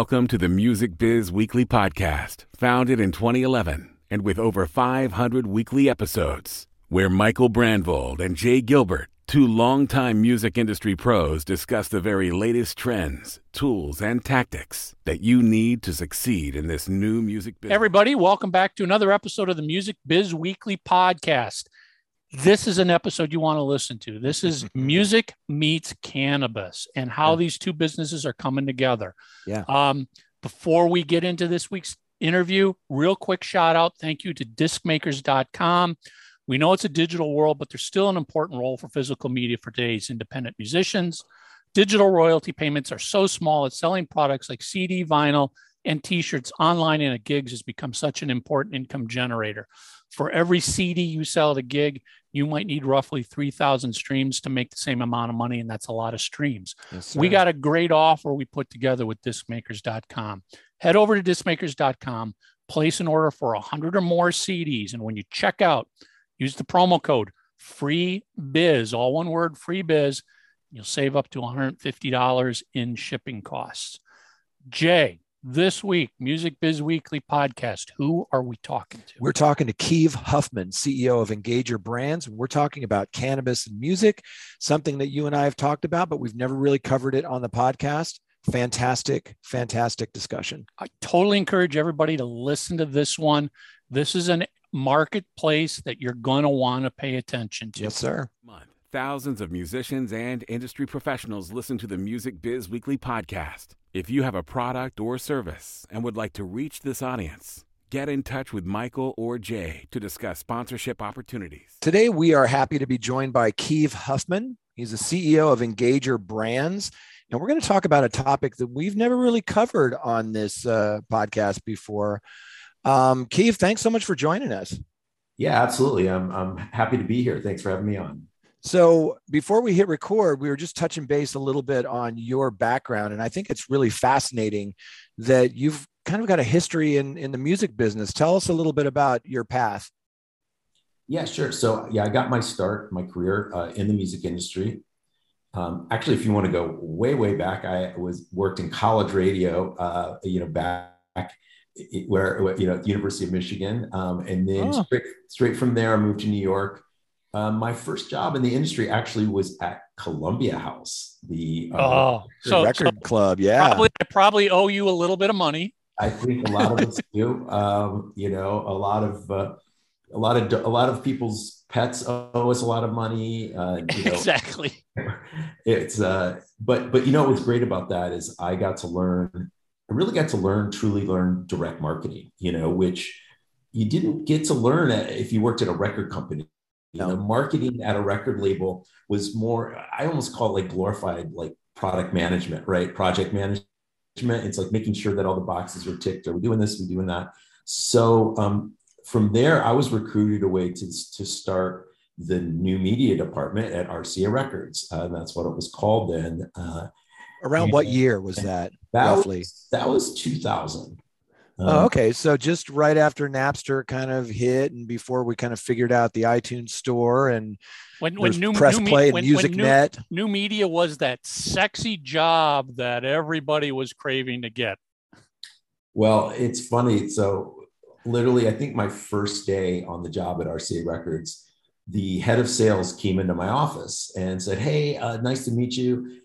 Welcome to the Music Biz Weekly Podcast, founded in 2011 and with over 500 weekly episodes, where Michael Brandvold and Jay Gilbert, two longtime music industry pros, discuss the very latest trends, tools, and tactics that you need to succeed in this new music business. Everybody, welcome back to another episode of the Music Biz Weekly Podcast. This is an episode you want to listen to. This is music meets cannabis and how Yeah. these two businesses are coming together. Yeah. Um, before we get into this week's interview, real quick shout out. Thank you to discmakers.com. We know it's a digital world, but there's still an important role for physical media for today's independent musicians. Digital royalty payments are so small that selling products like CD, vinyl, and t-shirts online and at gigs has become such an important income generator. For every CD you sell at a gig, you might need roughly 3,000 streams to make the same amount of money, and that's a lot of streams. Yes, We got a great offer we put together with discmakers.com. Head over to discmakers.com, place an order for 100 or more CDs, and when you check out, use the promo code free biz, all one word, free biz. You'll save up to $150 in shipping costs. Jay, this week, Music Biz Weekly podcast, who are we talking to? We're talking to Kieve Huffman, CEO of Engager Brands. and We're talking about cannabis and music, something that you and I have talked about, but we've never really covered it on the podcast. Fantastic, fantastic discussion. I totally encourage everybody to listen to this one. This is a marketplace that you're going to want to pay attention to. Yes, sir. month. Thousands of musicians and industry professionals listen to the Music Biz Weekly podcast. If you have a product or service and would like to reach this audience, get in touch with Michael or Jay to discuss sponsorship opportunities. Today, we are happy to be joined by Kieve Huffman. He's the CEO of Engager Brands. And we're going to talk about a topic that we've never really covered on this uh, podcast before. Um, Kieve, thanks so much for joining us. Yeah, absolutely. I'm I'm happy to be here. Thanks for having me on. So before we hit record, we were just touching base a little bit on your background, and I think it's really fascinating that you've kind of got a history in in the music business. Tell us a little bit about your path. Yeah, sure. So yeah, I got my start, my career uh, in the music industry. Um, actually, if you want to go way way back, I was worked in college radio. Uh, you know, back where you know at the University of Michigan, um, and then Oh. straight straight from there, I moved to New York. Um, my first job in the industry actually was at Columbia House, the uh, Oh, The so, record so club, yeah. probably, I probably owe you a little bit of money. I think a lot of us do. Um, you know, a lot of uh, a lot of a lot of people's pets owe us a lot of money. Uh, you know, exactly. it's uh, but but you know what's great about that is I got to learn. I really got to learn, truly learn direct marketing. You know, which you didn't get to learn if you worked at a record company. You know, marketing at a record label was more. I almost call it like glorified like product management, right? Project management. It's like making sure that all the boxes are ticked. Are we doing this? Are we doing that? So um, from there, I was recruited away to to start the new media department at RCA Records. Uh, that's what it was called then. Uh, Around what year was that? that Roughly. was that was 2000. Oh, Um, okay. So just right after Napster kind of hit, and before we kind of figured out the iTunes store and When when new press new, me- play and when, when new, MusicNet. new media was that sexy job that everybody was craving to get. Well, it's funny. So, literally, I think my first day on the job at RCA Records, the head of sales came into my office and said, "Hey, uh, nice to meet you.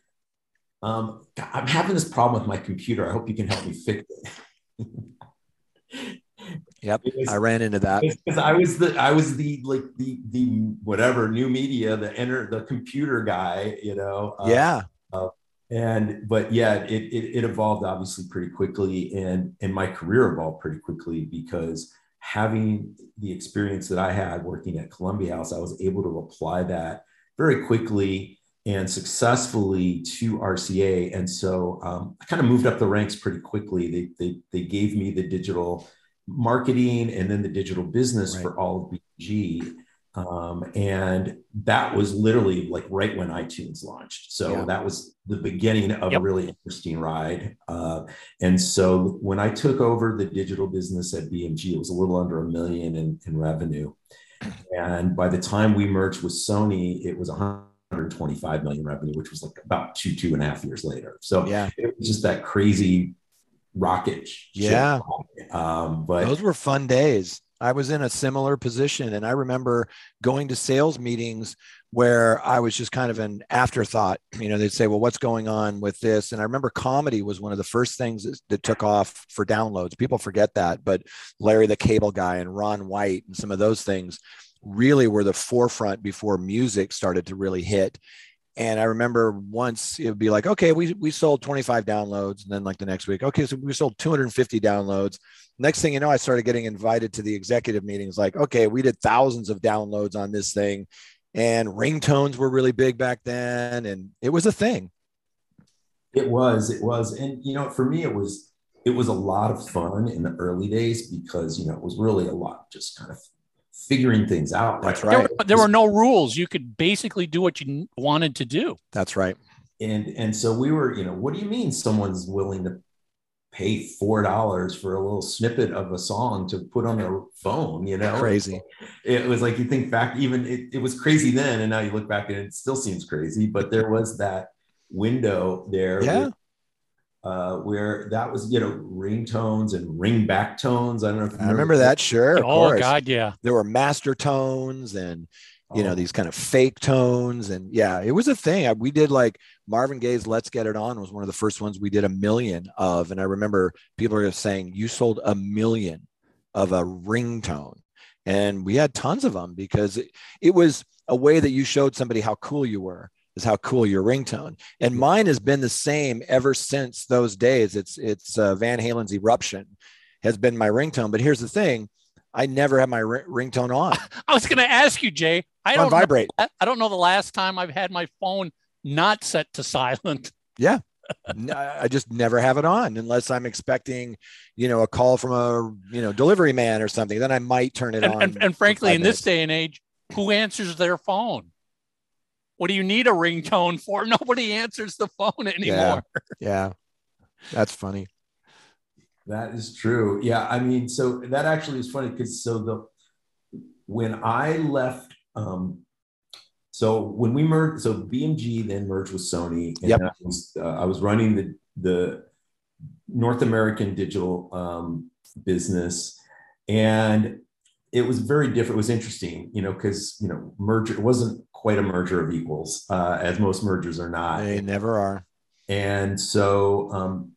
Um, I'm having this problem with my computer. I hope you can help me fix it." Yep, was- I ran into that. because I was the I was the like the the whatever new media the enter the computer guy you know uh, Yeah, and but yeah it, it it evolved obviously pretty quickly and and my career evolved pretty quickly because having the experience that I had working at Columbia House I was able to apply that very quickly and successfully to RCA and so um, I kind of moved up the ranks pretty quickly they they they gave me the digital marketing and then the digital business Right. for all of BG Um, and that was literally like right when iTunes launched. So Yeah. that was the beginning of Yep. a really interesting ride. Uh, and so when I took over the digital business at BMG, it was a little under a million in, in revenue. And by the time we merged with Sony, it was 125 million revenue, which was like about two, two and a half years later. So Yeah. it was just that crazy rocket. Yeah. Um, but Those were fun days. I was in a similar position and I remember going to sales meetings where I was just kind of an afterthought. You know, they'd say, Well, what's going on with this? And I remember comedy was one of the first things that, that took off for downloads. People forget that, but Larry the Cable Guy and Ron White and some of those things really were the forefront before music started to really hit. And I remember once it would be like, okay, we, we sold 25 downloads. And then like the next week, okay, so we sold 250 downloads. Next thing you know, I started getting invited to the executive meetings. Like, okay, we did thousands of downloads on this thing. And ringtones were really big back then. And it was a thing. It was, it was. And, you know, for me, it was, it was a lot of fun in the early days because, you know, it was really a lot just kind of figuring things out. That's There, right. were- there were no rules. You could basically do what you wanted to do. That's right. And, and so we were, you know, what do you mean someone's willing to pay $4 for a little snippet of a song to put on their phone, you know? Crazy. it was like you think back even it, it was crazy then and now you look back and it still seems crazy but there was that window there Yeah. Where, uh, where that was you know ringtones and ring back tones i don't know if you I remember that. Sure. Of oh course. God, yeah. There were master tones and you know Oh, these kind of fake tones and yeah it was a thing I, we did like marvin gaye's let's get it on was one of the first ones we did a million of and i remember people are saying you sold a million of a ringtone and we had tons of them because it, it was a way that you showed somebody how cool you were is how cool your ringtone and mine has been the same ever since those days it's it's uh, van halen's eruption has been my ringtone but here's the thing i never have my ri- ringtone on I was going to ask you, Jay. I don't. Vibrate I I don't know the last time I've had my phone not set to silent. Yeah. I just never have it on unless I'm expecting, you know, a call from a you know delivery man or something. Then I might turn it And, on. and, and frankly, in this day and age, who answers their phone? What do you need a ringtone for? Nobody answers the phone anymore. yeah, yeah. that's funny. that is true yeah i mean so that actually is funny because so the when i left um so when we merged so bmg then merged with sony and Yep. I, was, uh, I was running the the north american digital um, business and it was very different it was interesting you know because you know merger it wasn't quite a merger of equals uh, as most mergers are not. They never are. and so, um,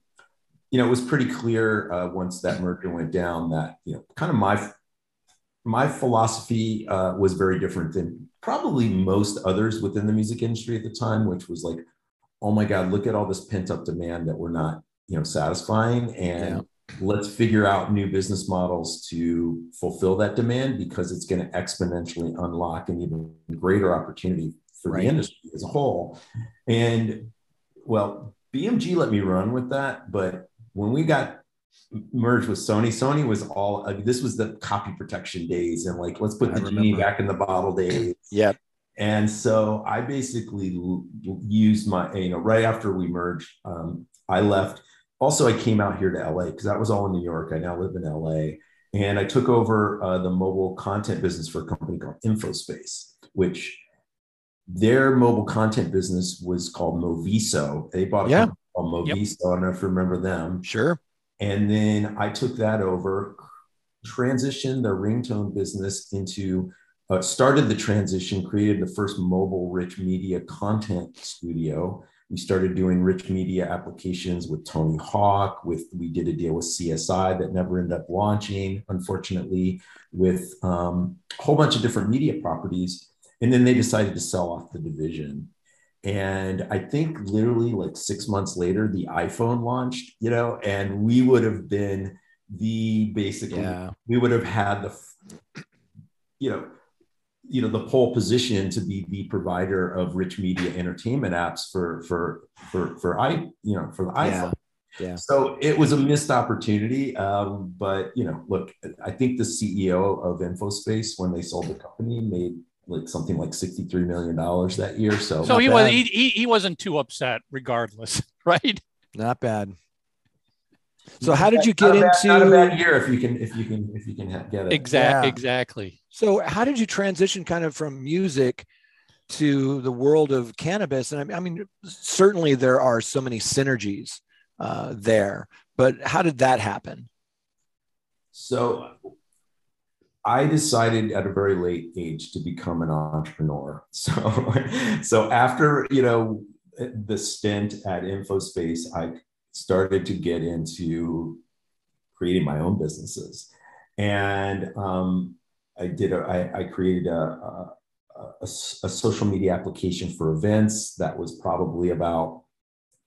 you know, it was pretty clear uh, once that merger went down that you know, kind of my my philosophy uh, was very different than probably most others within the music industry at the time, which was like, oh my God, look at all this pent up demand that we're not, you know, satisfying, and let's figure out new business models to fulfill that demand because it's going to exponentially unlock an even greater opportunity for Right. the industry as a whole. And well, BMG let me run with that, but when we got merged with Sony, Sony was all I mean, this was the copy protection days and like let's put the genie back in the bottle days. Yep. And so I basically used my, you know, right after we merged, um, I left. Also, I came out here to LA because that was all in New York. I now live in LA. And I took over uh, the mobile content business for a company called InfoSpace, which their mobile content business was called Moviso. They bought a Yeah. company called Yep. Moviso. I don't know if you remember them. Sure. And then I took that over, transitioned the ringtone business into, uh, started the transition, created the first mobile rich media content studio. We started doing rich media applications with Tony Hawk. With we did a deal with CSI that never ended up launching, unfortunately, with um, a whole bunch of different media properties. And then they decided to sell off the division. And I think literally like six months later, the iPhone launched, you know, and we would have been the basically, Yeah. we would have had the, you know, you know, the pole position to be the provider of rich media entertainment apps for, for, for, for I, you know, for the iPhone. Yeah. So it was a missed opportunity. Um, but, you know, look, I think the CEO of InfoSpace, when they sold the company, made like something like $63 million that year. So, So Not he was he, he he wasn't too upset, regardless, right? Not bad. So how did you get not a bad, into not a bad year if you can if you can if you can get it. Exact, Yeah. exactly. So how did you transition kind of from music to the world of cannabis? And I mean, I mean certainly there are so many synergies uh, there, but how did that happen? So I decided at a very late age to become an entrepreneur. So, so after you know the stint at InfoSpace, I started to get into creating my own businesses, and um, I did. A, I, I created a, a, a, a social media application for events that was probably about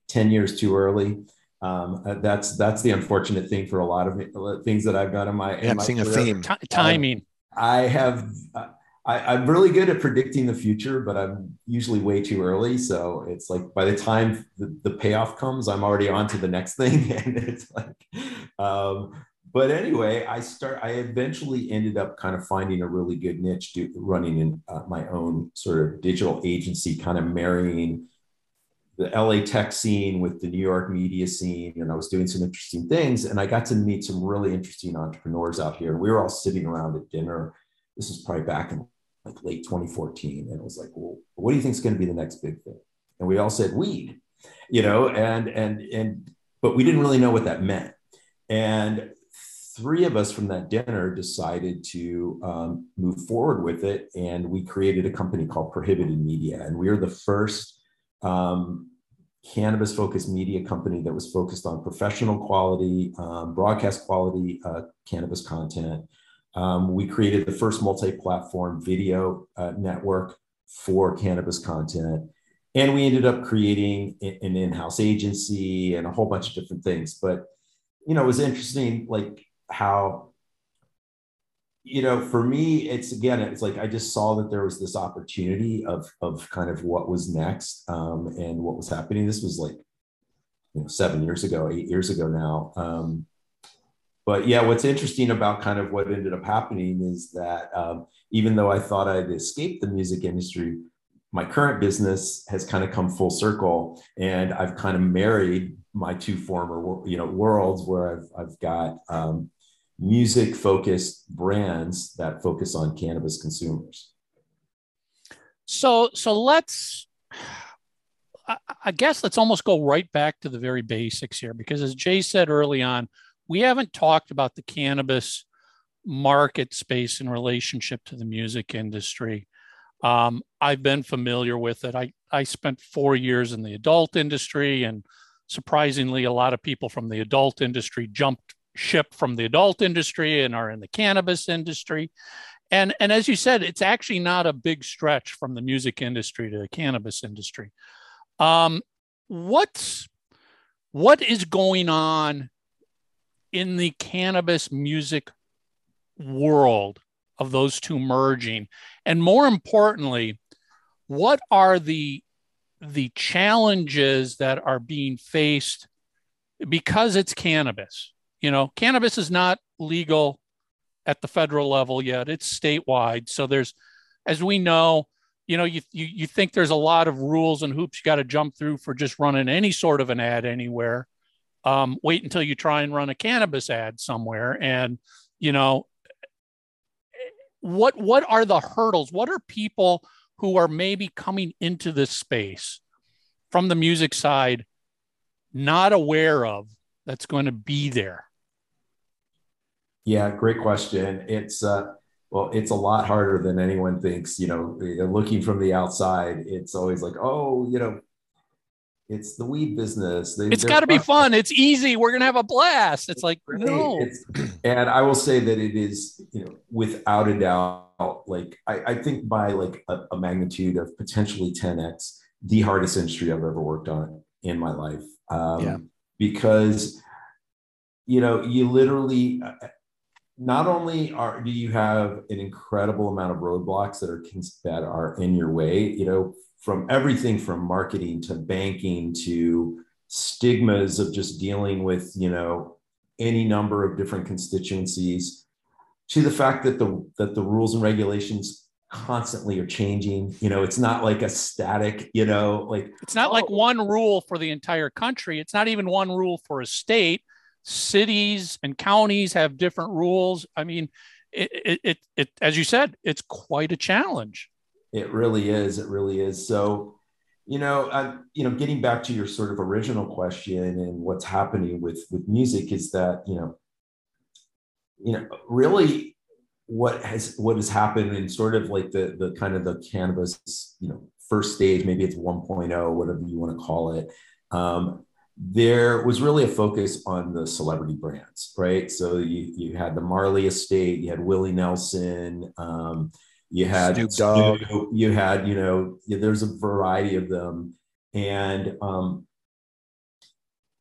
ten years too early. Um, uh, that's that's the unfortunate thing for a lot of things that I've done in my. Yeah, I'm seeing a theme. T- timing. I have. I, am really good at predicting the future, but I'm usually way too early. So it's like by the time the, the payoff comes, I'm already on to the next thing, and it's like. Um, but anyway, I start. I eventually ended up kind of finding a really good niche, do, running in uh, my own sort of digital agency, kind of marrying the LA tech scene with the New York media scene, and I was doing some interesting things. And I got to meet some really interesting entrepreneurs out here. We were all sitting around at dinner. This is probably back in like late 2014, and it was like, well, what do you think is going to be the next big thing? And we all said weed, you know, and and and but we didn't really know what that meant. And three of us from that dinner decided to um, move forward with it, and we created a company called Prohibited Media, and we are the first um, cannabis focused media company that was focused on professional quality, um, broadcast quality uh, cannabis content. Um, we created the first multi platform video uh, network for cannabis content. And we ended up creating an in house agency and a whole bunch of different things. But, you know, it was interesting, like how you know, for me, it's again, it's like I just saw that there was this opportunity of of kind of what was next um, and what was happening. This was like, you know, seven years ago, eight years ago now. Um, but yeah, what's interesting about kind of what ended up happening is that um, even though I thought I'd escaped the music industry, my current business has kind of come full circle, and I've kind of married my two former, you know, worlds where I've I've got um, music focused brands that focus on cannabis consumers. So so let's I guess let's almost go right back to the very basics here because as Jay said early on, we haven't talked about the cannabis market space in relationship to the music industry. Um, I've been familiar with it. I, I spent four years in the adult industry, and surprisingly, a lot of people from the adult industry jumped ship from the adult industry and are in the cannabis industry. And, and as you said, it's actually not a big stretch from the music industry to the cannabis industry. Um, what's what is going on in the cannabis music world of those two merging? And more importantly, what are the the challenges that are being faced because it's cannabis? You know, cannabis is not legal at the federal level yet. It's statewide. So there's, as we know, you know, you, you, you think there's a lot of rules and hoops you got to jump through for just running any sort of an ad anywhere. Um, wait until you try and run a cannabis ad somewhere. And, you know, what what are the hurdles? What are people who are maybe coming into this space from the music side not aware of that's going to be there? Yeah, great question. It's uh, well, it's a lot harder than anyone thinks. You know, looking from the outside, it's always like, oh, you know, it's the weed business. They, it's got to be fun. It's easy. We're gonna have a blast. It's like no. It's, and I will say that it is, you know, without a doubt, like I, I think by like a, a magnitude of potentially 10x, the hardest industry I've ever worked on in my life. Um, yeah. Because you know, you literally not only are do you have an incredible amount of roadblocks that are that are in your way, you know, from everything from marketing to banking to stigmas of just dealing with, you know, any number of different constituencies to the fact that the that the rules and regulations constantly are changing you know it's not like a static you know like it's not oh, like one rule for the entire country it's not even one rule for a state cities and counties have different rules. I mean, it, it, it, it, as you said, it's quite a challenge. It really is. It really is. So, you know, uh, you know, getting back to your sort of original question and what's happening with with music is that you know, you know, really what has what has happened in sort of like the the kind of the cannabis, you know, first stage, maybe it's 1.0, whatever you want to call it. Um, there was really a focus on the celebrity brands, right? So you, you had the Marley estate, you had Willie Nelson, um, you had Snoop Dogg, Snoop, you had, you know, there's a variety of them. And, um,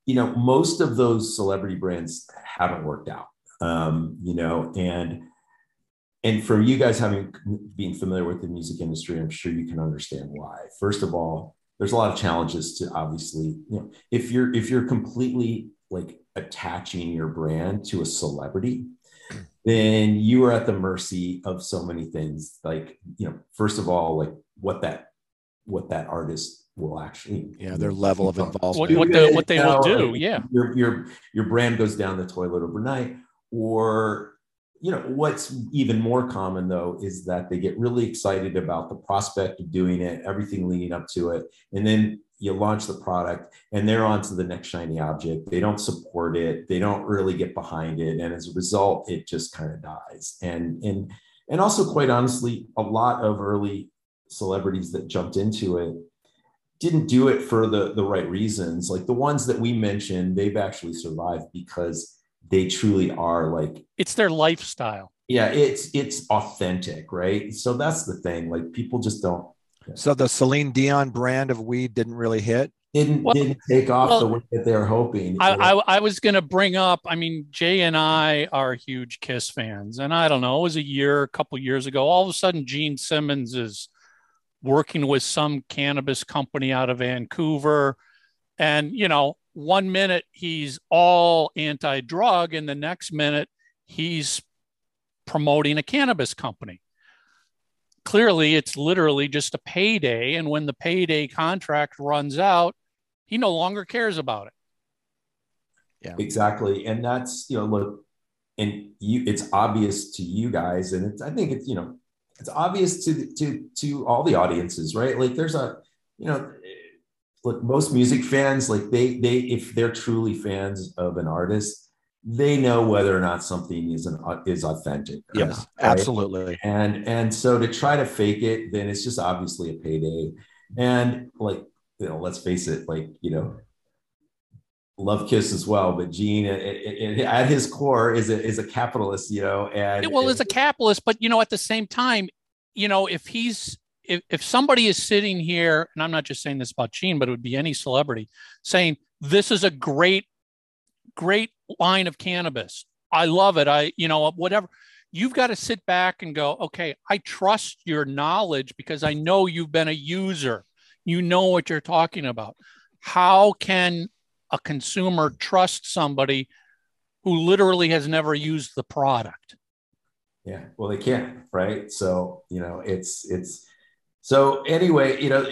you know, most of those celebrity brands haven't worked out, um, you know, and, and for you guys having being familiar with the music industry, I'm sure you can understand why. First of all, there's a lot of challenges to obviously, you know, if you're if you're completely like attaching your brand to a celebrity, then you are at the mercy of so many things. Like, you know, first of all, like what that what that artist will actually yeah their level of involvement what, what, the, what they will do yeah your, your your brand goes down the toilet overnight or you know what's even more common though is that they get really excited about the prospect of doing it everything leading up to it and then you launch the product and they're on to the next shiny object. They don't support it. They don't really get behind it. And as a result it just kind of dies. And and and also quite honestly a lot of early celebrities that jumped into it didn't do it for the the right reasons. Like the ones that we mentioned they've actually survived because they truly are like it's their lifestyle. Yeah it's it's authentic right? So that's the thing. Like people just don't so the celine dion brand of weed didn't really hit? Didn't well, didn't take off well, the way that they're hoping. I, I, I was going to bring up i mean jay and i are huge kiss fans and i don't know it was a year a couple years ago all of a sudden gene simmons is working with some cannabis company out of vancouver and you know one minute he's all anti drug, and the next minute he's promoting a cannabis company. Clearly, it's literally just a payday. And when the payday contract runs out, he no longer cares about it. Yeah, exactly. And that's, you know, look, and you, it's obvious to you guys, and it's, I think it's, you know, it's obvious to, to, to all the audiences, right? Like there's a, you know, look most music fans like they they if they're truly fans of an artist they know whether or not something is an is authentic yes right? absolutely. And and so to try to fake it then it's just obviously a payday. And like you know let's face it like you know love kiss as well but gene it, it, it, at his core is a is a capitalist you know and well as a capitalist but you know at the same time you know if he's if, if somebody is sitting here, and I'm not just saying this about Gene, but it would be any celebrity saying, this is a great, great line of cannabis. I love it. I, you know, whatever. You've got to sit back and go, okay, I trust your knowledge because I know you've been a user. You know what you're talking about. How can a consumer trust somebody who literally has never used the product? Yeah, well, they can't, right? So, you know, it's, it's, so anyway, you know,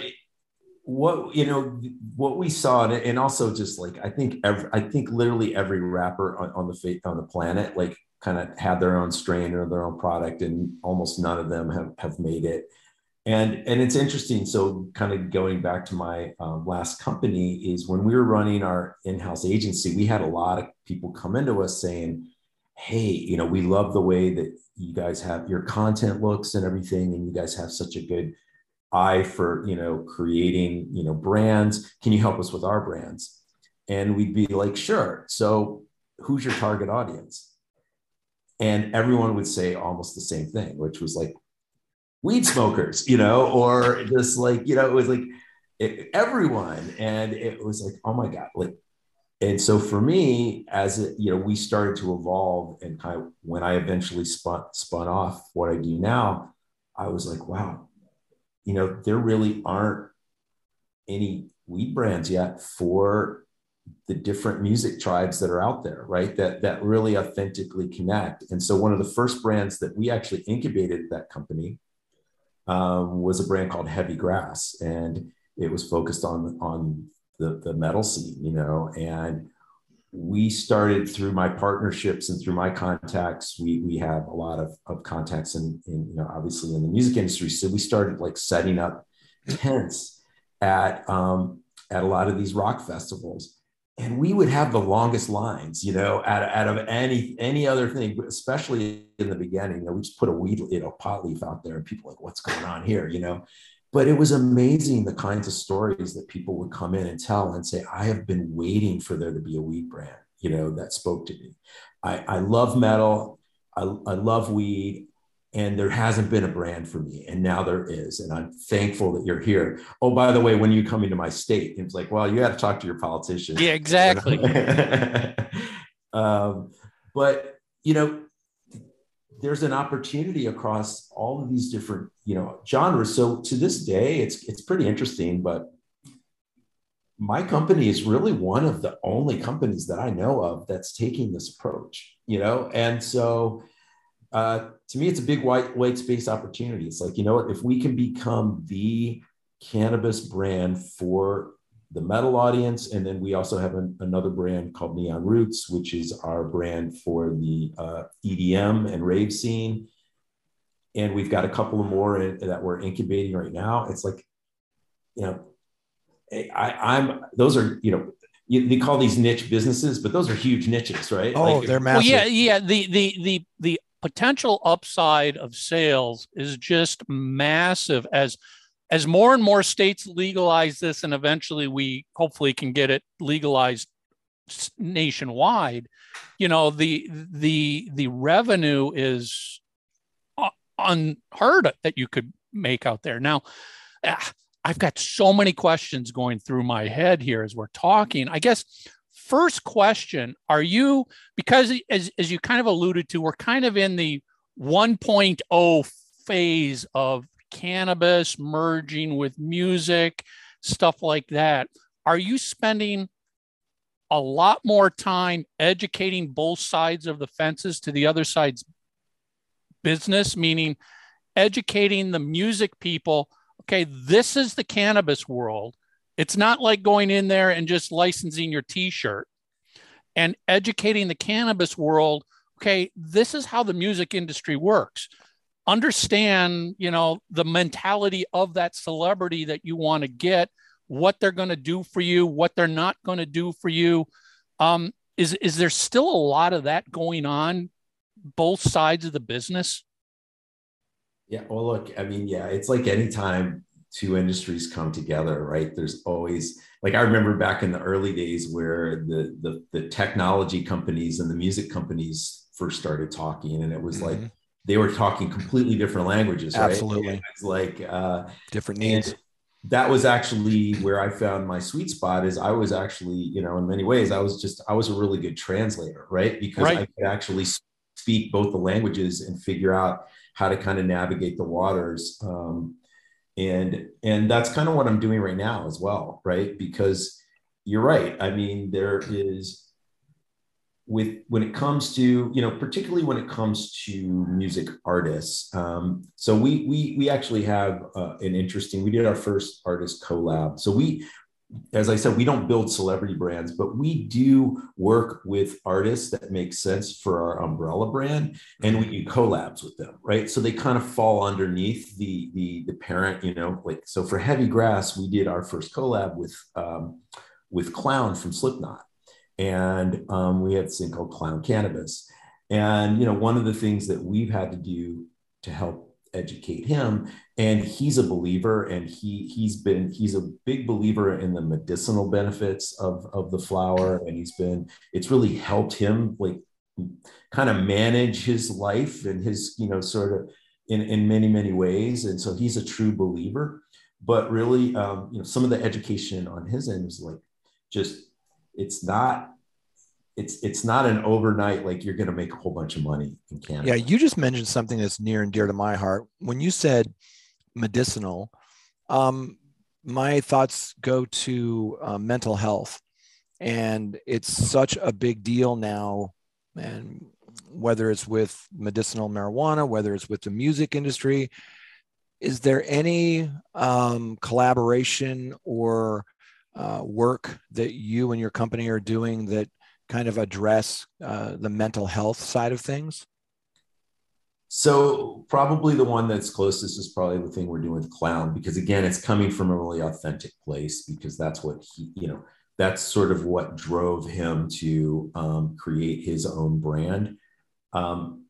what you know, what we saw, and also just like I think every, I think literally every rapper on, on the on the planet, like kind of had their own strain or their own product, and almost none of them have have made it. And and it's interesting. So kind of going back to my um, last company is when we were running our in-house agency, we had a lot of people come into us saying, "Hey, you know, we love the way that you guys have your content looks and everything, and you guys have such a good." Eye for you know creating you know brands. Can you help us with our brands? And we'd be like sure. So who's your target audience? And everyone would say almost the same thing which was like weed smokers you know or just like you know it was like it, everyone. And it was like oh my god like and so for me as it you know we started to evolve and kind of when i eventually spun spun off what i do now i was like wow you know, there really aren't any weed brands yet for the different music tribes that are out there, right? That that really authentically connect. And so one of the first brands that we actually incubated at that company um, was a brand called Heavy Grass, and it was focused on on the the metal scene, you know, and we started through my partnerships and through my contacts we we have a lot of, of contacts in, in you know obviously in the music industry so we started like setting up tents at um, at a lot of these rock festivals and we would have the longest lines, you know, out, out of any any other thing, especially in the beginning. You know, we just put a weed, you know, pot leaf out there, and people like, what's going on here, you know? But it was amazing the kinds of stories that people would come in and tell and say, I have been waiting for there to be a weed brand, you know, that spoke to me. I, I love metal. I, I love weed. And there hasn't been a brand for me. And now there is. And i'm thankful that you're here. Oh by the way when you come into my state it's like well you got to talk to your politician. Yeah exactly. Um, but you know there's an opportunity across all of these different you know genres. So to this day it's it's pretty interesting but my company is really one of the only companies that i know of that's taking this approach you know? And so uh, to me, it's a big white white space opportunity. It's like you know what, if we can become the cannabis brand for the metal audience, and then we also have an, another brand called Neon Roots, which is our brand for the uh, EDM and rave scene, and we've got a couple of more in, that we're incubating right now. It's like, you know, I, I'm those are you know you, they call these niche businesses, but those are huge niches, right? Oh, like, they're massive. Well, yeah, yeah. The the the the potential upside of sales is just massive as as more and more states legalize this and eventually we hopefully can get it legalized nationwide you know the the the revenue is unheard of that you could make out there. Now ah, i've got so many questions going through my head here as we're talking. I guess first question are you because as, as you kind of alluded to we're kind of in the 1.0 phase of cannabis merging with music stuff like that are you spending a lot more time educating both sides of the fences to the other side's business meaning educating the music people okay this is the cannabis world it's not like going in there and just licensing your t shirt and educating the cannabis world. Okay, this is how the music industry works. Understand, you know, the mentality of that celebrity that you want to get, what they're going to do for you, what they're not going to do for you. Um, is is there still a lot of that going on, both sides of the business? Yeah. Well, look, I mean, yeah, it's like anytime two industries come together, right? There's always like I remember back in the early days where the the, the technology companies and the music companies first started talking, and it was mm-hmm. like they were talking completely different languages, right? Absolutely, it's like uh, different needs. That was actually where I found my sweet spot. Is I was actually, you know, in many ways, I was just I was a really good translator, right? Because right. I could actually speak both the languages and figure out how to kind of navigate the waters. Um, and and that's kind of what i'm doing right now as well right because you're right i mean there is with when it comes to you know particularly when it comes to music artists um, so we we we actually have uh, an interesting we did our first artist collab so we as I said, we don't build celebrity brands, but we do work with artists that make sense for our umbrella brand, and we do collabs with them, right? So they kind of fall underneath the the the parent, you know. Like so, for Heavy Grass, we did our first collab with um, with Clown from Slipknot, and um, we had this thing called Clown Cannabis, and you know, one of the things that we've had to do to help educate him and he's a believer and he he's been he's a big believer in the medicinal benefits of of the flower and he's been it's really helped him like kind of manage his life and his you know sort of in in many many ways. And so he's a true believer. But really um, you know some of the education on his end is like just it's not it's it's not an overnight like you're going to make a whole bunch of money in Canada. Yeah, you just mentioned something that's near and dear to my heart. When you said medicinal, um, my thoughts go to uh, mental health, and it's such a big deal now. And whether it's with medicinal marijuana, whether it's with the music industry, is there any um, collaboration or uh, work that you and your company are doing that kind of address uh, the mental health side of things? So probably the one that's closest is probably the thing we're doing with Clown because again, it's coming from a really authentic place because that's what he, you know, that's sort of what drove him to um, create his own brand. Um,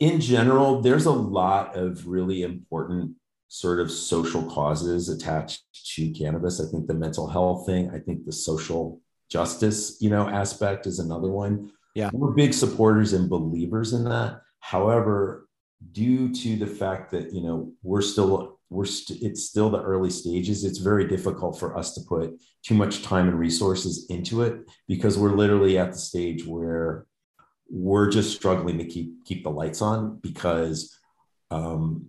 in general, there's a lot of really important sort of social causes attached to cannabis. I think the mental health thing, I think the social justice, you know, aspect is another one. Yeah. We're big supporters and believers in that. However, due to the fact that, you know, we're still we're st- it's still the early stages it's very difficult for us to put too much time and resources into it because we're literally at the stage where we're just struggling to keep keep the lights on because um,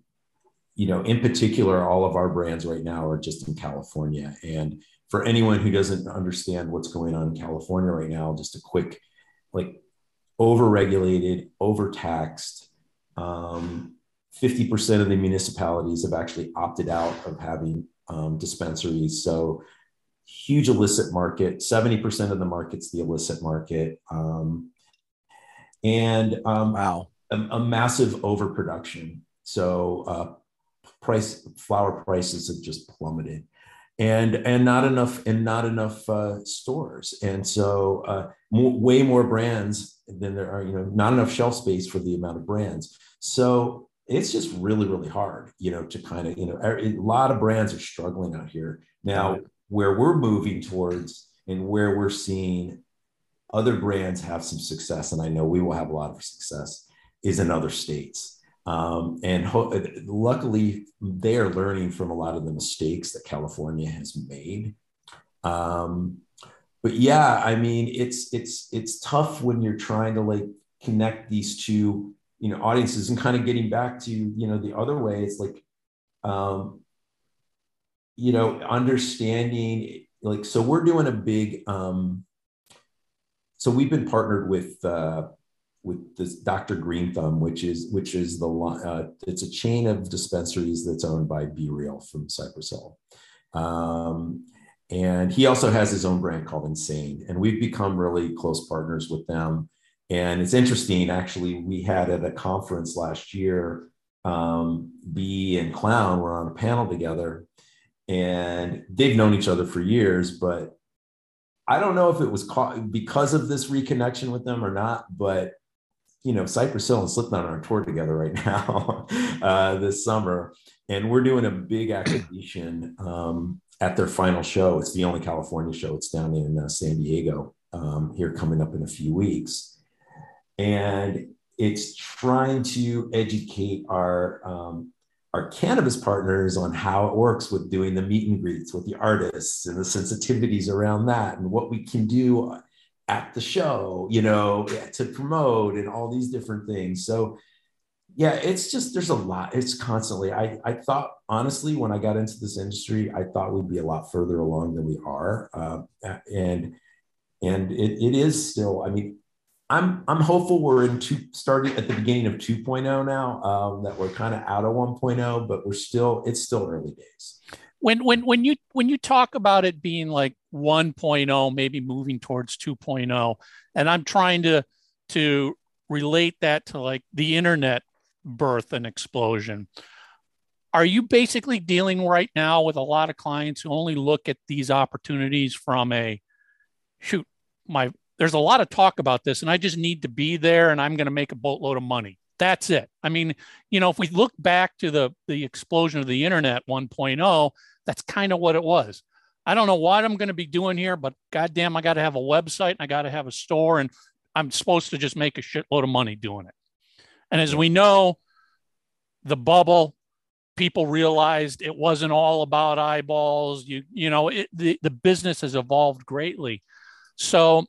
you know in particular all of our brands right now are just in california and for anyone who doesn't understand what's going on in california right now just a quick like overregulated overtaxed um, 50% of the municipalities have actually opted out of having um, dispensaries. So huge illicit market 70% of the market's the illicit market um, and um, wow, a, a, massive overproduction. So uh, price flower prices have just plummeted, and and not enough and not enough uh, stores, and so uh, more, way more brands than there are. You know, not enough shelf space for the amount of brands. So it's just really really hard, you know, to kind of you know a lot of brands are struggling out here now. Where we're moving towards and where we're seeing other brands have some success, and I know we will have a lot of success, is in other states. Um, and ho- luckily, they are learning from a lot of the mistakes that California has made. Um, but yeah, I mean, it's it's it's tough when you're trying to like connect these two, you know, audiences and kind of getting back to you know the other way. It's like, um, you know, understanding like so we're doing a big um, so we've been partnered with uh, with this Dr. Green Thumb, which is which is the uh, it's a chain of dispensaries that's owned by B-Real from Cypress Hill. Um, and he also has his own brand called Insane, and we've become really close partners with them. And it's interesting, actually, we had at a conference last year, um, B and Clown were on a panel together, and they've known each other for years, but I don't know if it was because of this reconnection with them or not, but you know, Cypress Hill and Slipknot are on tour together right now uh, this summer, and we're doing a big activation um, at their final show. It's the only California show. It's down in uh, San Diego um, here coming up in a few weeks, and it's trying to educate our um, our cannabis partners on how it works with doing the meet and greets with the artists and the sensitivities around that and what we can do at the show, you know, to promote and all these different things. So, yeah, it's just there's a lot. It's constantly. I I thought honestly when I got into this industry, I thought we'd be a lot further along than we are, uh, and and it, it is still. I mean, I'm I'm hopeful we're in two starting at the beginning of 2.0 now um, that we're kind of out of 1.0 but we're still it's still early days. When when when you when you talk about it being like 1.0 maybe moving towards 2.0 and I'm trying to to relate that to like the internet birth and explosion. Are you basically dealing right now with a lot of clients who only look at these opportunities from a shoot my there's a lot of talk about this and I just need to be there and I'm going to make a boatload of money. That's it. I mean, you know, if we look back to the the explosion of the internet 1.0, that's kind of what it was. I don't know what I'm going to be doing here, but goddamn, I got to have a website and I got to have a store and I'm supposed to just make a shitload of money doing it. And as we know, the bubble, people realized it wasn't all about eyeballs. You you know, it, the the business has evolved greatly. So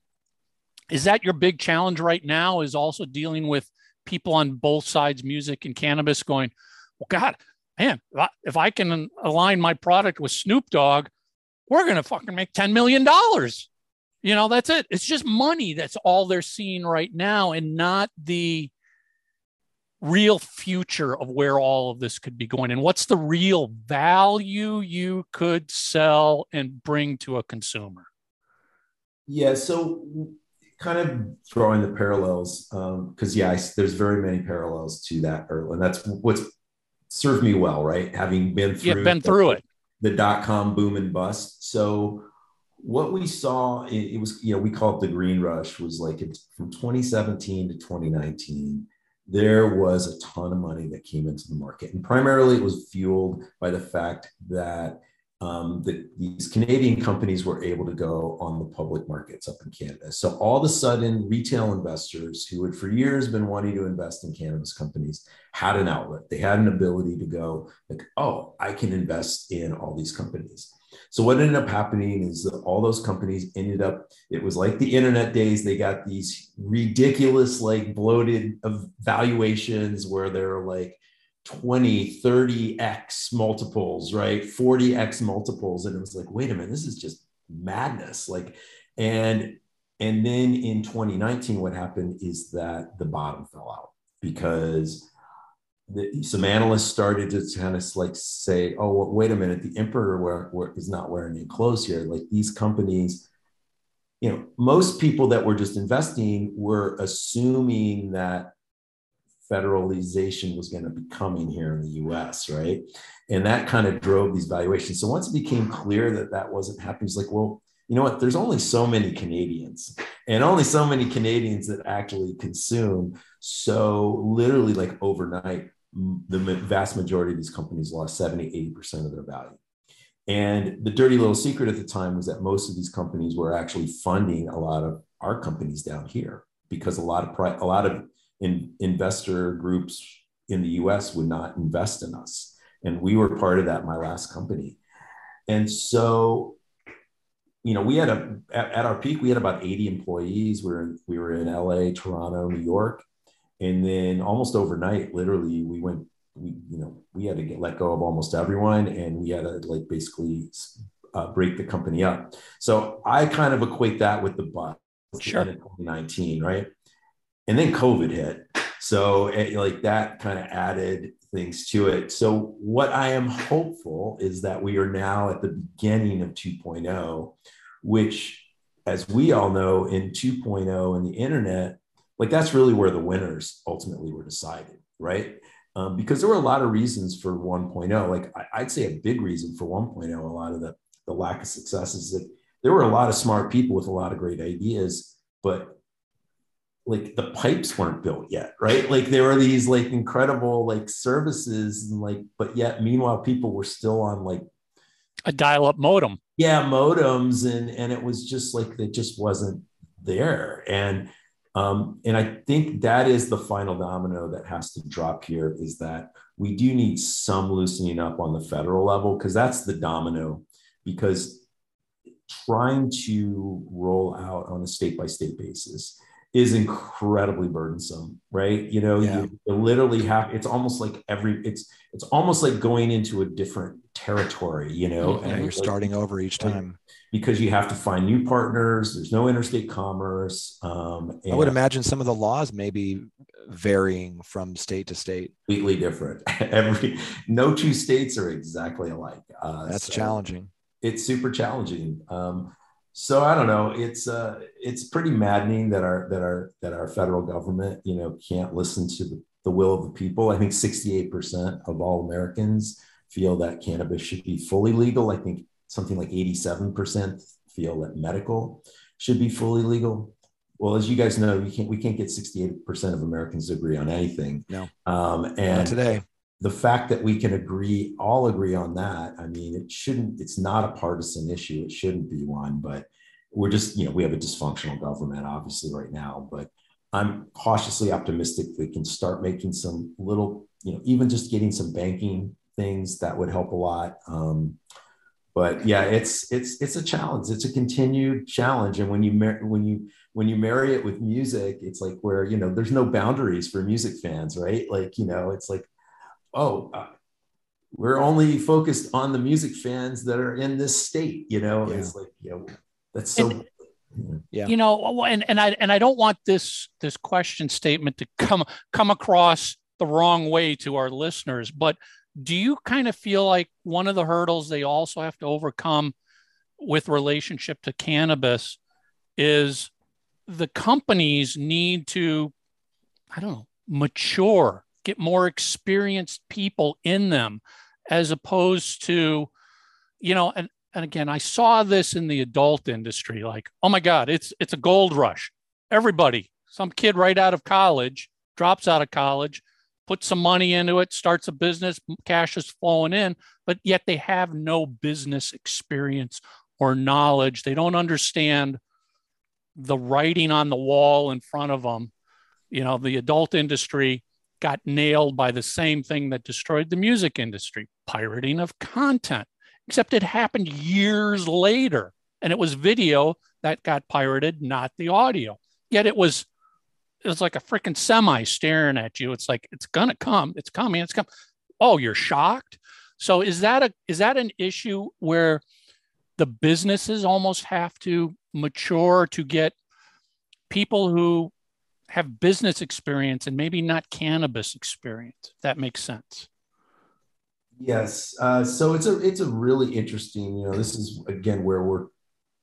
is that your big challenge right now is also dealing with people on both sides music and cannabis going well god man if i can align my product with snoop dogg we're going to fucking make 10 million dollars. You know that's it. It's just money that's all they're seeing right now and not the real future of where all of this could be going. And what's the real value you could sell and bring to a consumer? Yeah so kind of drawing the parallels because um, yeah I, there's very many parallels to that and that's what's served me well right? Having been through yeah, been through it. the dot-com boom and bust. So what we saw it, it, was you know we call it the green rush was like it, from 2017 to 2019 there was a ton of money that came into the market and primarily it was fueled by the fact that um, that these Canadian companies were able to go on the public markets up in Canada. So all of a sudden, retail investors who had for years been wanting to invest in cannabis companies had an outlet. They had an ability to go like, oh, I can invest in all these companies. So what ended up happening is that all those companies ended up, it was like the internet days. They got these ridiculous, like bloated valuations where they're like, 20, 30x multiples, right? 40x multiples. And it was like, wait a minute, this is just madness. Like, and and then in 2019, what happened is that the bottom fell out because the, some analysts started to kind of like say, oh, well, wait a minute, the emperor wear, wear, is not wearing any clothes here. Like these companies, you know, most people that were just investing were assuming that federalization was going to be coming here in the US, right? And that kind of drove these valuations. So once it became clear that that wasn't happening, it's like, well, you know what? There's only so many Canadians and only so many Canadians that actually consume. So literally, like overnight, the vast majority of these companies lost 70, 80% of their value. And the dirty little secret at the time was that most of these companies were actually funding a lot of our companies down here because a lot of pri- a lot of in, investor groups in the US would not invest in us. And we were part of that, my last company. And so, you know, we had a, at, at our peak, we had about 80 employees. We were, in, we were in LA, Toronto, New York. And then almost overnight, literally, we went, we, you know, we had to get let go of almost everyone and we had to like basically uh, break the company up. So I kind of equate that with the bus sure. in 2019, right? And then COVID hit. So it, like that kind of added things to it. So what I am hopeful is that we are now at the beginning of 2.0, which as we all know in 2.0 and the internet, like that's really where the winners ultimately were decided, right? Um, because there were a lot of reasons for 1.0. Like I, would say a big reason for 1.0, a lot of the, the lack of success is that there were a lot of smart people with a lot of great ideas, but like the pipes weren't built yet right? Like there were these like incredible like services and like but yet meanwhile people were still on like a dial-up modem. Yeah modems and and it was just like it just wasn't there. And um and i think that is the final domino that has to drop here is that we do need some loosening up on the federal level because that's the domino. Because trying to roll out on a state by state basis is incredibly burdensome, right? You know, yeah. you, you, literally have it's almost like every it's it's almost like going into a different territory, you know, yeah, and you're like, starting over each time because you have to find new partners. There's no interstate commerce. Um, I would imagine some of the laws may be varying from state to state. Completely different. every no two states are exactly alike. Uh, That's so challenging. It's super challenging. Um, so I don't know. It's uh, it's pretty maddening that our that our that our federal government, you know, can't listen to the, the will of the people. I think 68% of all Americans feel that cannabis should be fully legal. I think something like 87% feel that medical should be fully legal. Well, as you guys know, we can't we can't get 68% of Americans to agree on anything. No. Um, and Not today the fact that we can agree all agree on that i mean it shouldn't it's not a partisan issue. It shouldn't be one but we're just you know we have a dysfunctional government obviously right now but i'm cautiously optimistic we can start making some little you know even just getting some banking things that would help a lot um, but yeah it's it's it's a challenge. It's a continued challenge. And when you mar- when you when you marry it with music it's like where you know there's no boundaries for music fans right? Like you know it's like oh, uh, we're only focused on the music fans that are in this state. You know, yeah. it's like, you know, that's so. And, yeah. You know, and and I and I don't want this this question statement to come come across the wrong way to our listeners, but do you kind of feel like one of the hurdles they also have to overcome with relationship to cannabis is the companies need to, I don't know, mature, get more experienced people in them, as opposed to, you know, and and again, I saw this in the adult industry. Like, oh my God, it's it's a gold rush. Everybody, some kid right out of college drops out of college, puts some money into it, starts a business, cash is flowing in, but yet they have no business experience or knowledge. They don't understand the writing on the wall in front of them. You know, the adult industry got nailed by the same thing that destroyed the music industry pirating of content, except it happened years later. And it was video that got pirated, not the audio. Yet it was it was like a freaking semi staring at you. It's like it's gonna come, it's coming, it's come. Oh, you're shocked. So is that a is that an issue where the businesses almost have to mature to get people who have business experience and maybe not cannabis experience. That makes sense. Yes. Uh, so it's a it's a really interesting. You know, this is again where we're.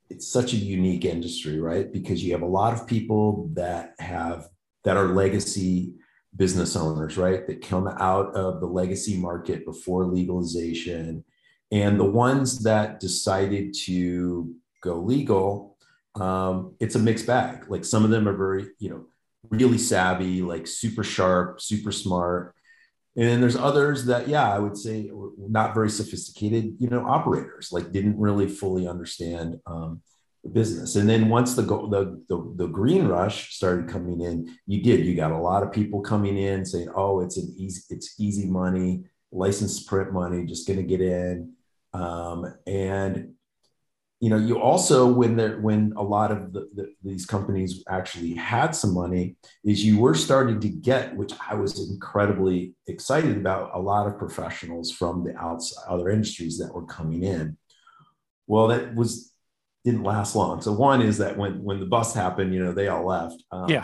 It's such a unique industry, right? Because you have a lot of people that have that are legacy business owners, right? That come out of the legacy market before legalization, and the ones that decided to go legal um, it's a mixed bag. Like some of them are very, you know, really savvy, like super sharp, super smart. And then there's others that, yeah, I would say not very sophisticated, you know, operators, like didn't really fully understand um, the business. And then once the, the, the the green rush started coming in, you did. You got a lot of people coming in saying, "Oh, it's an easy, it's easy money, licensed print money, just going to get in." Um, and you know you also when there when a lot of the, the, these companies actually had some money is you were starting to get which i was incredibly excited about a lot of professionals from the outside other industries that were coming in. Well that was didn't last long. So one is that when when the bust happened you know they all left. Um, yeah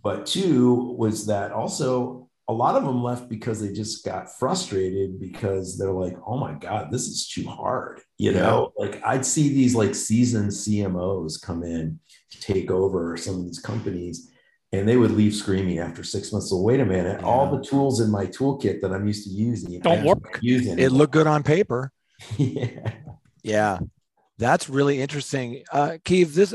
but two was that also a lot of them left because they just got frustrated because they're like, oh my God, this is too hard. You know, yeah. like I'd see these like seasoned CMOs come in to take over some of these companies and they would leave screaming after six months. So wait a minute, yeah. all the tools in my toolkit that I'm used to using don't work. Using it looked good on paper. yeah. Yeah. That's really interesting. Uh, Kieve, this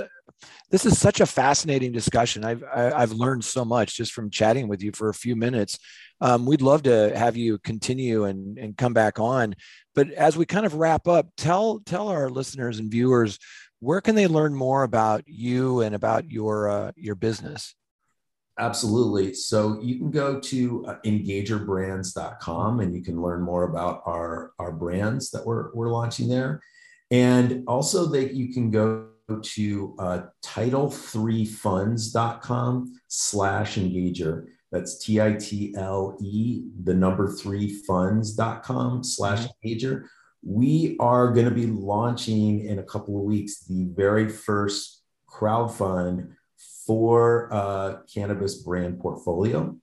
this is such a fascinating discussion. I've I've learned so much just from chatting with you for a few minutes. Um, we'd love to have you continue and and come back on. But as we kind of wrap up, tell tell our listeners and viewers where can they learn more about you and about your uh, your business. Absolutely. So you can go to uh, engagerbrands.com and you can learn more about our, our brands that we're, we're launching there. And also that you can go to uh, title3funds.com slash engager. That's T-I-T-L-E, the number three funds.com slash mm-hmm. engager. We are going to be launching in a couple of weeks the very first crowd fund for uh, cannabis brand portfolio.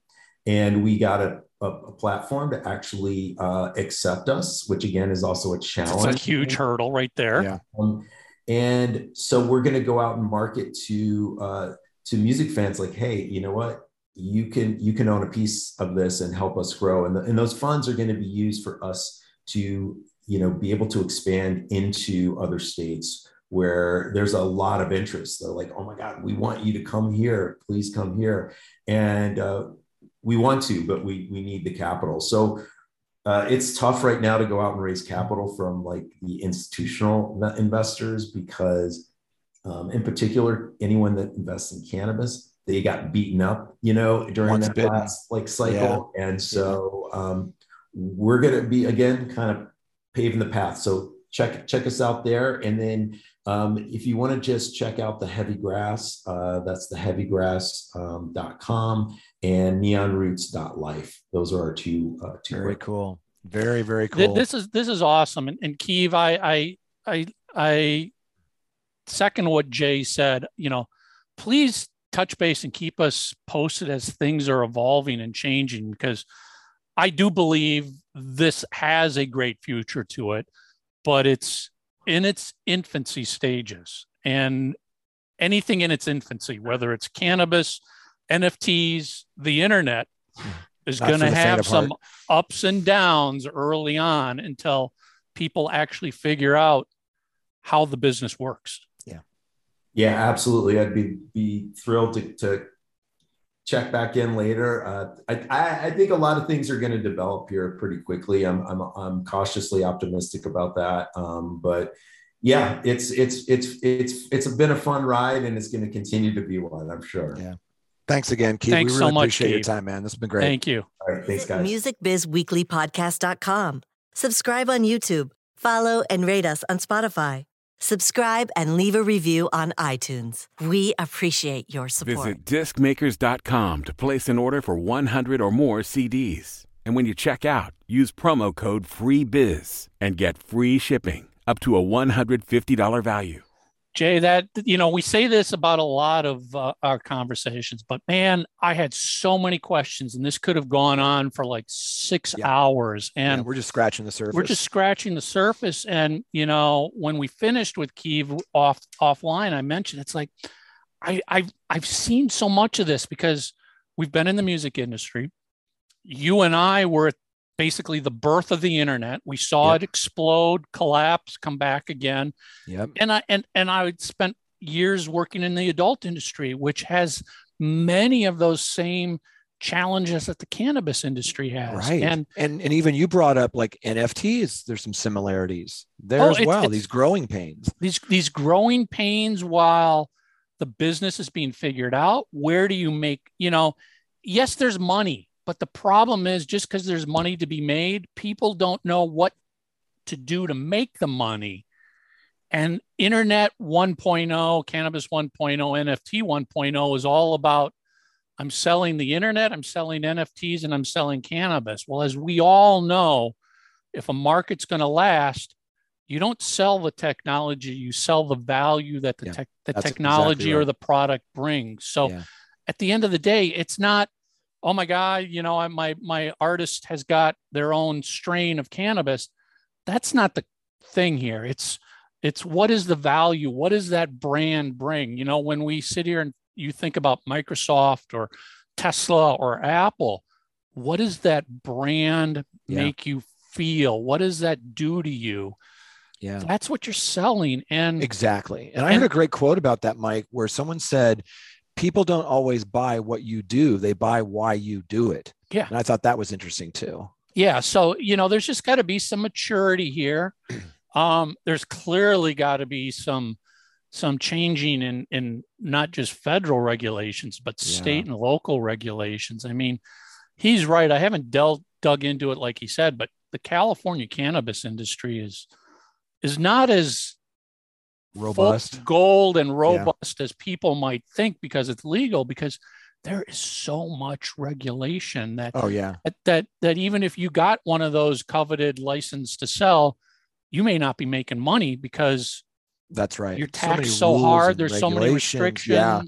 And we got a, a, a platform to actually uh, accept us, which again is also a challenge. It's a huge hurdle right there. Yeah. Um, and so we're going to go out and market to uh, to music fans like hey you know what? You can you can own a piece of this and help us grow. And, the, and those funds are going to be used for us to you know be able to expand into other states where there's a lot of interest. They're like oh my god we want you to come here. Please come here. And uh, we want to but we we need the capital. So uh, it's tough right now to go out and raise capital from like the institutional investors because um, in particular anyone that invests in cannabis they got beaten up you know during Once that bitten. last like cycle yeah. and so um, we're going to be again kind of paving the path so check check us out there and then um, if you want to just check out the heavy grass uh, that's the heavygrass.com um, and neonroots.life. Those are our two. Uh, two very cool. Very very cool. This is this is awesome. And, and Kieve, I I I I second what Jay said. You know, please touch base and keep us posted as things are evolving and changing because I do believe this has a great future to it, but it's in its infancy stages. And anything in its infancy, whether it's cannabis, NFTs, the internet, hmm. is going to have some heart. ups and downs early on until people actually figure out how the business works. Yeah. Yeah, absolutely. I'd be be thrilled to, to check back in later. Uh, I, I I think a lot of things are going to develop here pretty quickly. I'm I'm I'm cautiously optimistic about that. Um, but yeah, it's it's it's it's it's been a fun ride, and it's going to continue to be one. I'm sure. Yeah. Thanks again, Kieve. Thanks we so much, appreciate your time, man. This has been great. Thank you. All right, thanks, Visit guys. musicbizweeklypodcast.com. Subscribe on YouTube. Follow and rate us on Spotify. Subscribe and leave a review on iTunes. We appreciate your support. Visit discmakers.com to place an order for 100 or more CDs. And when you check out, use promo code FREEBIZ and get free shipping up to a $150 value. Jay, that you know, we say this about a lot of uh, our conversations, but man, I had so many questions, and this could have gone on for like six Yeah. hours. Yeah, And we're just scratching the surface. we're just scratching the surface. And you know, when we finished with Kieve off offline, I mentioned it's like I I've I've seen so much of this because we've been in the music industry. You and I were at basically the birth of the internet. We saw Yep. it explode, collapse, come back again Yep. and I and and I spent years working in the adult industry, which has many of those same challenges that the cannabis industry has. Right. And and and even you brought up like NFTs. There's some similarities there Oh, as it's- well. it's- These growing pains. these these growing pains while the business is being figured out. Where do you make, you know, yes, there's money, but the problem is just because there's money to be made, people don't know what to do to make the money. And internet 1.0, cannabis 1.0, NFT 1.0 is all about I'm selling the internet, I'm selling NFTs, and I'm selling cannabis. Well, as we all know, if a market's going to last, you don't sell the technology, you sell the value that the, Yeah, tech, the technology exactly or the product brings. So Yeah. at the end of the day, it's not, oh my God, you know, my my artist has got their own strain of cannabis. That's not the thing here. It's it's what is the value? What does that brand bring? You know, when we sit here and you think about Microsoft or Tesla or Apple, what does that brand Yeah. make you feel? What does that do to you? Yeah. That's what you're selling. And Exactly. And I And- heard a great quote about that, Mike, where someone said, People don't always buy what you do, they buy why you do it. Yeah. And I thought that was interesting too. yeah so you know there's just got to be some maturity here um there's clearly got to be some some changing in in not just federal regulations but Yeah. state and local regulations i mean he's right i haven't dealt dug into it like he said but the california cannabis industry is is not as Robust. gold and robust as people might think because it's legal because there is so much regulation that Oh, yeah. that, that that even if you got one of those coveted license to sell, you may not be making money because That's right. you're So taxed so, rules hard. There's so many restrictions. Yeah.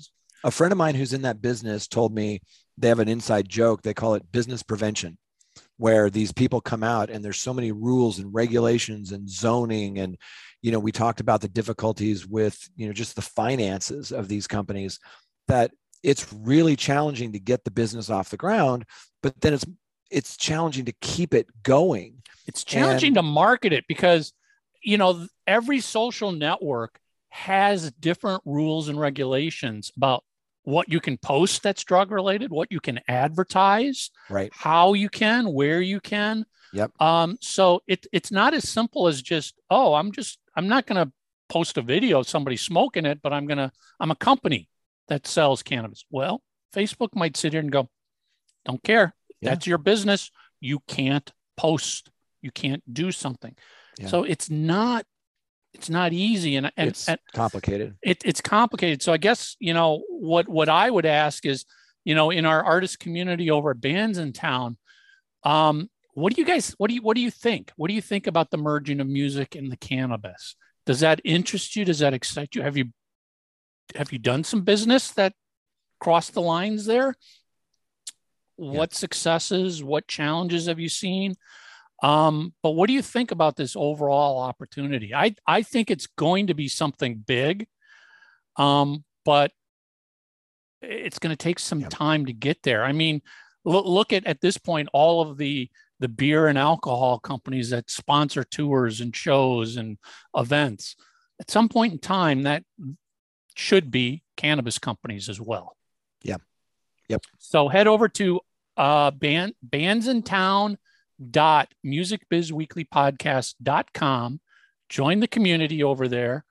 A friend of mine who's in that business told me they have an inside joke. They call it business prevention, where these people come out and there's so many rules and regulations and zoning. And, you know, we talked about the difficulties with, you know, just the finances of these companies that it's really challenging to get the business off the ground, but then it's, it's challenging to keep it going. It's challenging And- to market it because you know every social network has different rules and regulations about what you can post that's drug related, what you can advertise, Right. how you can, where you can. Yep. Um, so it, it's not as simple as just, oh, I'm just, I'm not going to post a video of somebody smoking it, but I'm going to, I'm a company that sells cannabis. Well, Facebook might sit here and go, don't care. Yeah. That's your business. You can't post. You can't do something. Yeah. So it's not, it's not easy. And, and, it's and complicated. it, it's complicated. So I guess you know what what I would ask is, you know, in our artist community over at Bandsintown, um, what do you guys what do you what do you think? What do you think about the merging of music and the cannabis? Does that interest you? Does that excite you? Have you have you done some business that crossed the lines there? What successes, what challenges have you seen? Um, but what do you think about this overall opportunity? I, I think it's going to be something big. Um, but it's going to take some Yep. time to get there. I mean, look, look at at this point all of the the beer and alcohol companies that sponsor tours and shows and events. At some point in time, that should be cannabis companies as well. Yeah. Yep. So head over to uh, band, bandsintown.musicbizweeklypodcast.com. Join the community over there.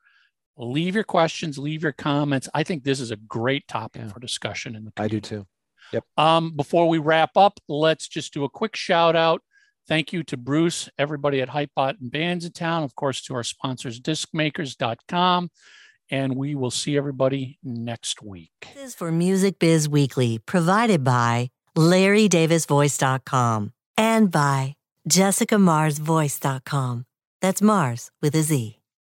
Leave your questions, leave your comments. I think this is a great topic Yeah. for discussion in the I do too. Um, before we wrap up, let's just do a quick shout out. Thank you to Bruce, everybody at Hypebot and Bandsintown, of course, to our sponsors, discmakers.com. And we will see everybody next week. This is for Music Biz Weekly, provided by LarryDavisVoice.com and by JessicaMarzVoice.com. That's Mars with a Z.